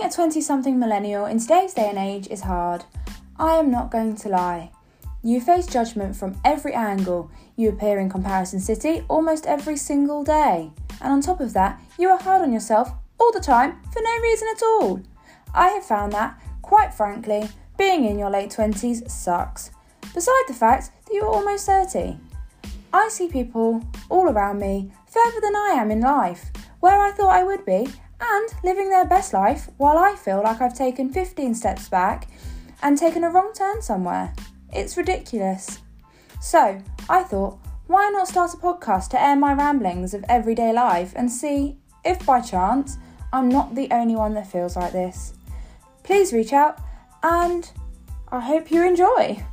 Being a 20 something millennial in today's day and age is hard. I am not going to lie. You face judgment from every angle. You appear in Comparison City almost every single day. And on top of that, you are hard on yourself all the time for no reason at all. I have found that, quite frankly, being in your late 20s sucks. Beside the fact that you are almost 30. I see people all around me further than I am in life, where I thought I would be, and living their best life while I feel like I've taken 15 steps back and taken a wrong turn somewhere. It's ridiculous. So, I thought, why not start a podcast to air my ramblings of everyday life and see if by chance I'm not the only one that feels like this? Please reach out and I hope you enjoy.